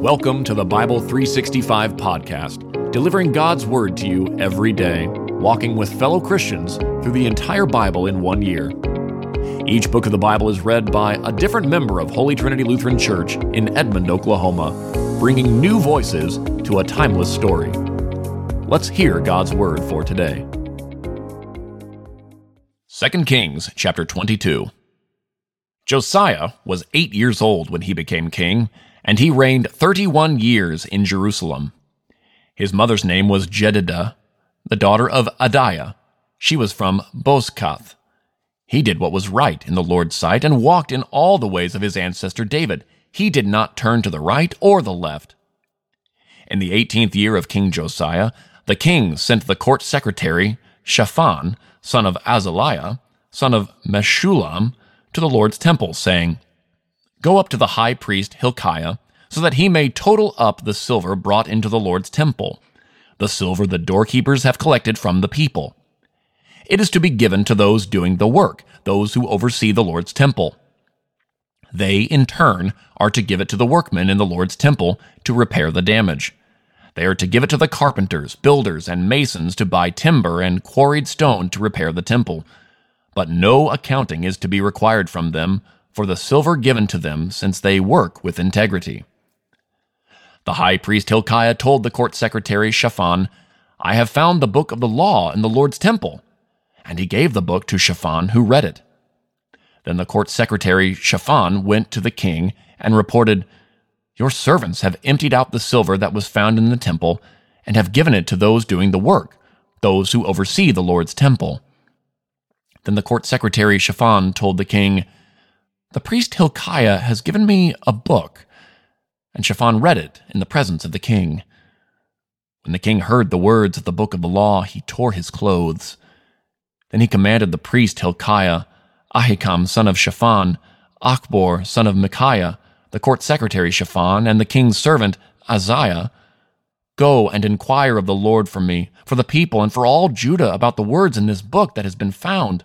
Welcome to the Bible 365 podcast, delivering God's Word to you every day, walking with fellow Christians through the entire Bible in one year. Each book of the Bible is read by a different member of Holy Trinity Lutheran Church in Edmond, Oklahoma, bringing new voices to a timeless story. Let's hear God's Word for today. 2 Kings chapter 22. Josiah was eight years old when he became king and he reigned 31 years in Jerusalem. His mother's name was Jedidah, the daughter of Adaiah. She was from Bozkath. He did what was right in the Lord's sight and walked in all the ways of his ancestor David. He did not turn to the right or the left. In the eighteenth year of King Josiah, the king sent the court secretary, Shaphan, son of Azaliah, son of Meshullam, to the Lord's temple, saying, Go up to the high priest Hilkiah, so that he may total up the silver brought into the Lord's temple, the silver the doorkeepers have collected from the people. It is to be given to those doing the work, those who oversee the Lord's temple. They, in turn, are to give it to the workmen in the Lord's temple to repair the damage. They are to give it to the carpenters, builders, and masons to buy timber and quarried stone to repair the temple. But no accounting is to be required from them for the silver given to them, since they work with integrity. The high priest Hilkiah told the court secretary Shaphan, I have found the book of the law in the Lord's temple. And he gave the book to Shaphan, who read it. Then the court secretary Shaphan went to the king and reported, Your servants have emptied out the silver that was found in the temple and have given it to those doing the work, those who oversee the Lord's temple. Then the court secretary Shaphan told the king, the priest Hilkiah has given me a book. And Shaphan read it in the presence of the king. When the king heard the words of the book of the law, he tore his clothes. Then he commanded the priest Hilkiah, Ahikam son of Shaphan, Achbor son of Micaiah, the court secretary Shaphan, and the king's servant Asaiah, Go and inquire of the Lord for me, for the people, and for all Judah about the words in this book that has been found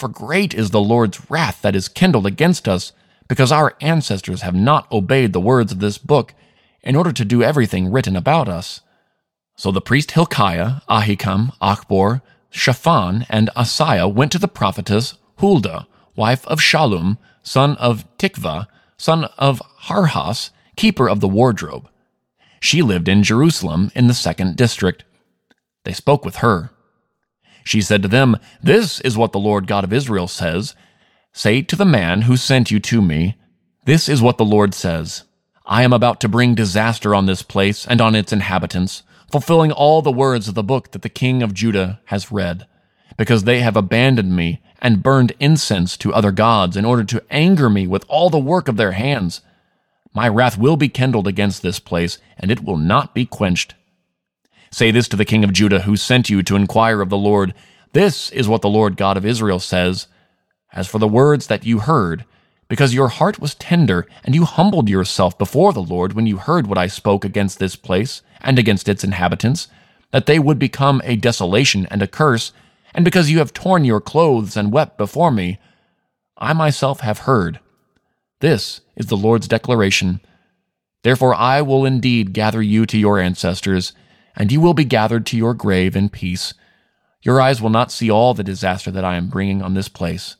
for great is the Lord's wrath that is kindled against us, because our ancestors have not obeyed the words of this book in order to do everything written about us. So the priest Hilkiah, Ahikam, Achbor, Shaphan, and Asaiah went to the prophetess Huldah, wife of Shallum, son of Tikvah, son of Harhas, keeper of the wardrobe. She lived in Jerusalem in the second district. They spoke with her. She said to them, This is what the Lord God of Israel says. Say to the man who sent you to me, This is what the Lord says. I am about to bring disaster on this place and on its inhabitants, fulfilling all the words of the book that the king of Judah has read, because they have abandoned me and burned incense to other gods in order to anger me with all the work of their hands. My wrath will be kindled against this place, and it will not be quenched. Say this to the king of Judah who sent you to inquire of the Lord. This is what the Lord God of Israel says. As for the words that you heard, because your heart was tender, and you humbled yourself before the Lord when you heard what I spoke against this place and against its inhabitants, that they would become a desolation and a curse, and because you have torn your clothes and wept before me, I myself have heard. This is the Lord's declaration. Therefore I will indeed gather you to your ancestors, and you will be gathered to your grave in peace. Your eyes will not see all the disaster that I am bringing on this place.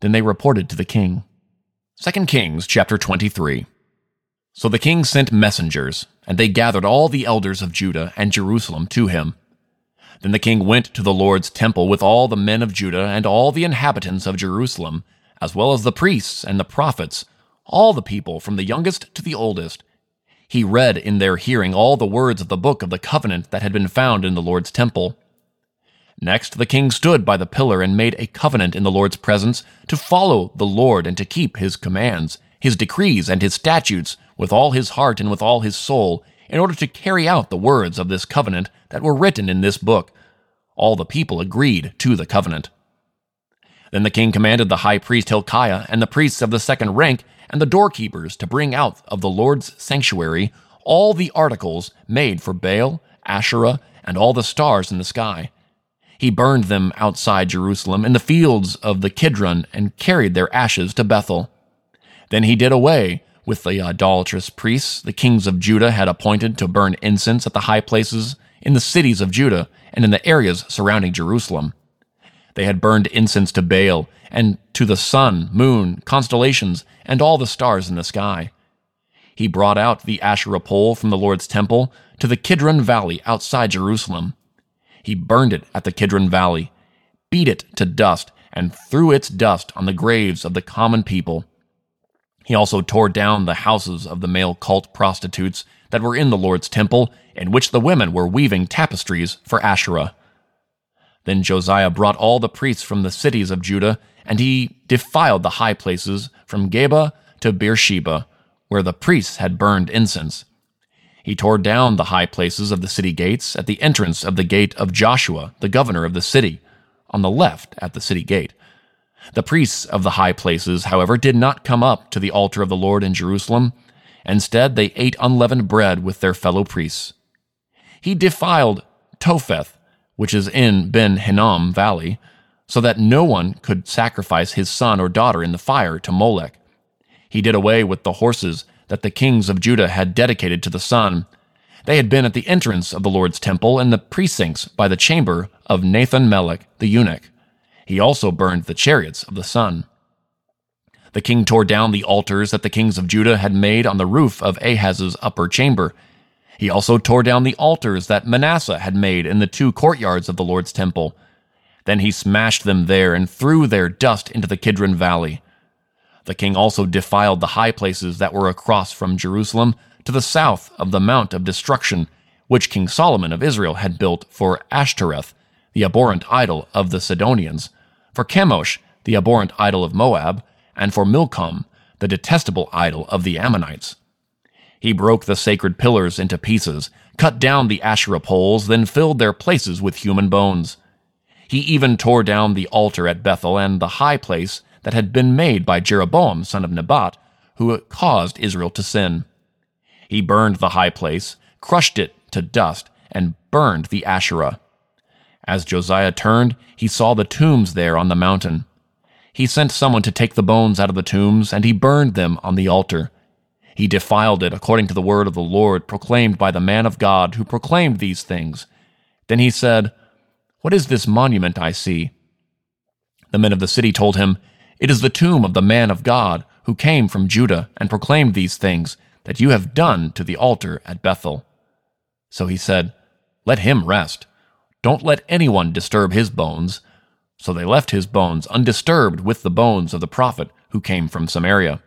Then they reported to the king. 2 Kings chapter 23. So the king sent messengers, and they gathered all the elders of Judah and Jerusalem to him. Then the king went to the Lord's temple with all the men of Judah and all the inhabitants of Jerusalem, as well as the priests and the prophets, all the people from the youngest to the oldest, he read in their hearing all the words of the book of the covenant that had been found in the Lord's temple. Next, the king stood by the pillar and made a covenant in the Lord's presence to follow the Lord and to keep his commands, his decrees, and his statutes with all his heart and with all his soul, in order to carry out the words of this covenant that were written in this book. All the people agreed to the covenant. Then the king commanded the high priest Hilkiah and the priests of the second rank and the doorkeepers to bring out of the Lord's sanctuary all the articles made for Baal, Asherah, and all the stars in the sky. He burned them outside Jerusalem in the fields of the Kidron and carried their ashes to Bethel. Then he did away with the idolatrous priests the kings of Judah had appointed to burn incense at the high places in the cities of Judah and in the areas surrounding Jerusalem. They had burned incense to Baal and to the sun, moon, constellations, and all the stars in the sky. He brought out the Asherah pole from the Lord's temple to the Kidron Valley outside Jerusalem. He burned it at the Kidron Valley, beat it to dust, and threw its dust on the graves of the common people. He also tore down the houses of the male cult prostitutes that were in the Lord's temple, in which the women were weaving tapestries for Asherah. Then Josiah brought all the priests from the cities of Judah, and he defiled the high places from Geba to Beersheba, where the priests had burned incense. He tore down the high places of the city gates at the entrance of the gate of Joshua, the governor of the city, on the left at the city gate. The priests of the high places, however, did not come up to the altar of the Lord in Jerusalem. Instead, they ate unleavened bread with their fellow priests. He defiled Topheth, which is in Ben Hinnom Valley, so that no one could sacrifice his son or daughter in the fire to Molech. He did away with the horses that the kings of Judah had dedicated to the sun. They had been at the entrance of the Lord's temple in the precincts by the chamber of Nathan Melech the eunuch. He also burned the chariots of the sun. The king tore down the altars that the kings of Judah had made on the roof of Ahaz's upper chamber he also tore down the altars that Manasseh had made in the two courtyards of the Lord's temple. Then he smashed them there and threw their dust into the Kidron Valley. The king also defiled the high places that were across from Jerusalem to the south of the Mount of Destruction, which King Solomon of Israel had built for Ashtoreth, the abhorrent idol of the Sidonians, for Chemosh, the abhorrent idol of Moab, and for Milcom, the detestable idol of the Ammonites. He broke the sacred pillars into pieces, cut down the Asherah poles, then filled their places with human bones. He even tore down the altar at Bethel and the high place that had been made by Jeroboam son of Nebat, who caused Israel to sin. He burned the high place, crushed it to dust, and burned the Asherah. As Josiah turned, he saw the tombs there on the mountain. He sent someone to take the bones out of the tombs, and he burned them on the altar. He defiled it according to the word of the Lord proclaimed by the man of God who proclaimed these things. Then he said, What is this monument I see? The men of the city told him, It is the tomb of the man of God who came from Judah and proclaimed these things that you have done to the altar at Bethel. So he said, Let him rest. Don't let anyone disturb his bones. So they left his bones undisturbed with the bones of the prophet who came from Samaria.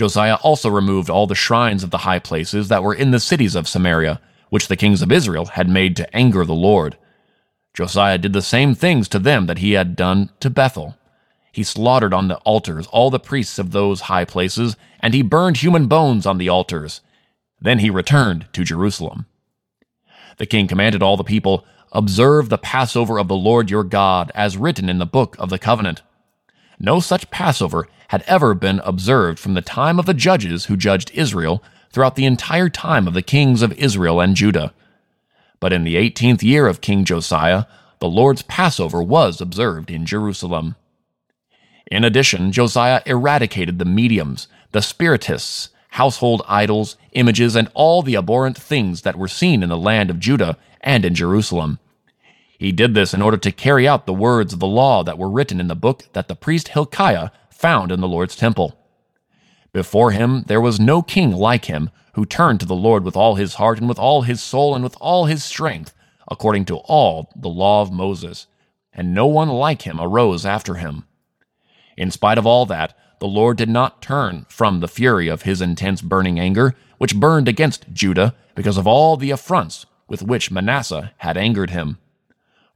Josiah also removed all the shrines of the high places that were in the cities of Samaria, which the kings of Israel had made to anger the Lord. Josiah did the same things to them that he had done to Bethel. He slaughtered on the altars all the priests of those high places, and he burned human bones on the altars. Then he returned to Jerusalem. The king commanded all the people, Observe the Passover of the Lord your God, as written in the book of the covenant. No such Passover had ever been observed from the time of the judges who judged Israel throughout the entire time of the kings of Israel and Judah. But in the eighteenth year of King Josiah, the Lord's Passover was observed in Jerusalem. In addition, Josiah eradicated the mediums, the spiritists, household idols, images, and all the abhorrent things that were seen in the land of Judah and in Jerusalem. He did this in order to carry out the words of the law that were written in the book that the priest Hilkiah found in the Lord's temple. Before him there was no king like him, who turned to the Lord with all his heart and with all his soul and with all his strength, according to all the law of Moses. And no one like him arose after him. In spite of all that, the Lord did not turn from the fury of his intense burning anger, which burned against Judah because of all the affronts with which Manasseh had angered him.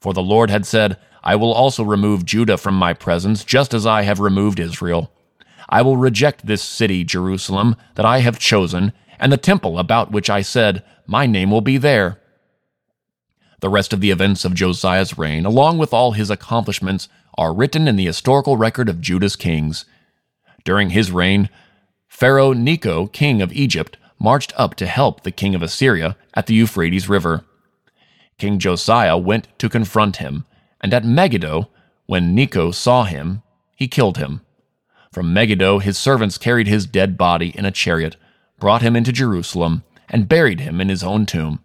For the Lord had said, I will also remove Judah from my presence, just as I have removed Israel. I will reject this city, Jerusalem, that I have chosen, and the temple about which I said, My name will be there. The rest of the events of Josiah's reign, along with all his accomplishments, are written in the historical record of Judah's kings. During his reign, Pharaoh Necho, king of Egypt, marched up to help the king of Assyria at the Euphrates River. King Josiah went to confront him, and at Megiddo, when Necho saw him, he killed him. From Megiddo, his servants carried his dead body in a chariot, brought him into Jerusalem, and buried him in his own tomb.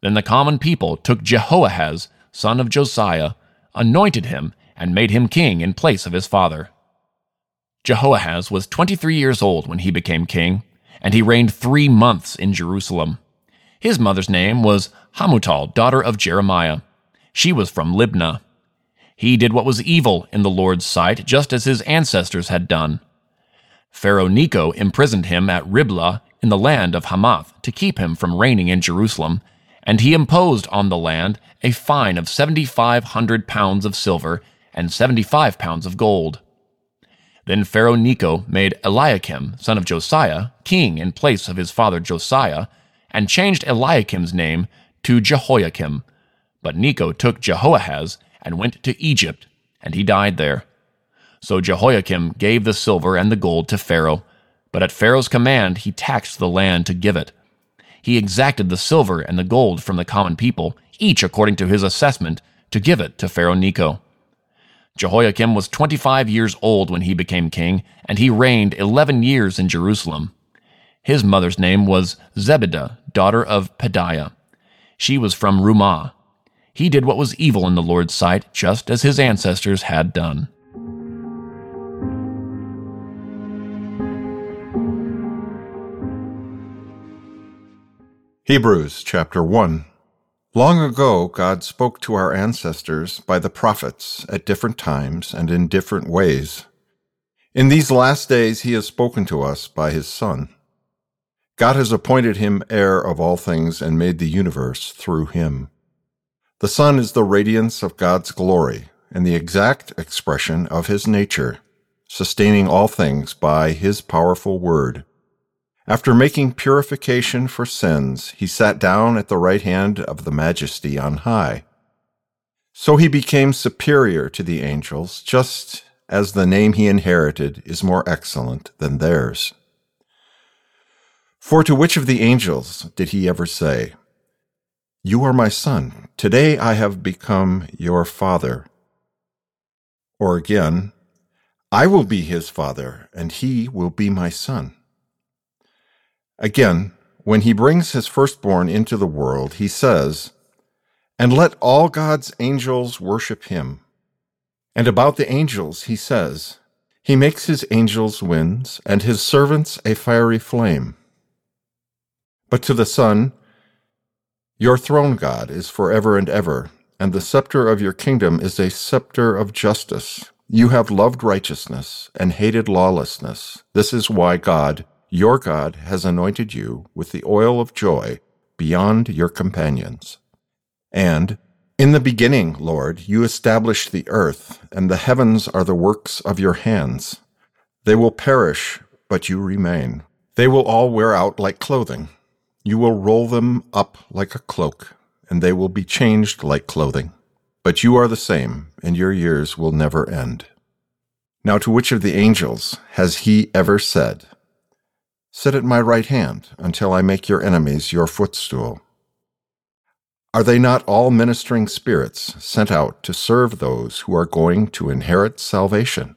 Then the common people took Jehoahaz, son of Josiah, anointed him, and made him king in place of his father. Jehoahaz was 23 years old when he became king, and he reigned three months in Jerusalem. His mother's name was Hamutal, daughter of Jeremiah. She was from Libnah. He did what was evil in the Lord's sight, just as his ancestors had done. Pharaoh Necho imprisoned him at Riblah in the land of Hamath to keep him from reigning in Jerusalem, and he imposed on the land a fine of 7,500 pounds of silver and 75 pounds of gold. Then Pharaoh Necho made Eliakim, son of Josiah, king in place of his father Josiah, and changed Eliakim's name to Jehoiakim. But Necho took Jehoahaz and went to Egypt, and he died there. So Jehoiakim gave the silver and the gold to Pharaoh, but at Pharaoh's command he taxed the land to give it. He exacted the silver and the gold from the common people, each according to his assessment, to give it to Pharaoh Necho. Jehoiakim was 25 years old when he became king, and he reigned 11 years in Jerusalem. His mother's name was Zebidah, daughter of Pedaiah. She was from Rumah. He did what was evil in the Lord's sight, just as his ancestors had done. Hebrews chapter 1 Long ago, God spoke to our ancestors by the prophets at different times and in different ways. In these last days, He has spoken to us by His Son. God has appointed Him heir of all things and made the universe through Him. The Son is the radiance of God's glory and the exact expression of his nature, sustaining all things by his powerful word. After making purification for sins, he sat down at the right hand of the Majesty on high. So he became superior to the angels, just as the name he inherited is more excellent than theirs. For to which of the angels did he ever say, you are my son. Today I have become your father. Or again, I will be his father, and he will be my son. Again, when he brings his firstborn into the world, he says, And let all God's angels worship him. And about the angels, he says, He makes his angels winds, and his servants a fiery flame. But to the Son, your throne, God, is forever and ever, and the scepter of your kingdom is a scepter of justice. You have loved righteousness and hated lawlessness. This is why God, your God, has anointed you with the oil of joy beyond your companions. And, in the beginning, Lord, you established the earth, and the heavens are the works of your hands. They will perish, but you remain. They will all wear out like clothing. You will roll them up like a cloak, and they will be changed like clothing. But you are the same, and your years will never end. Now, to which of the angels has he ever said, Sit at my right hand until I make your enemies your footstool? Are they not all ministering spirits sent out to serve those who are going to inherit salvation?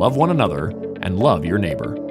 love one another, and love your neighbor.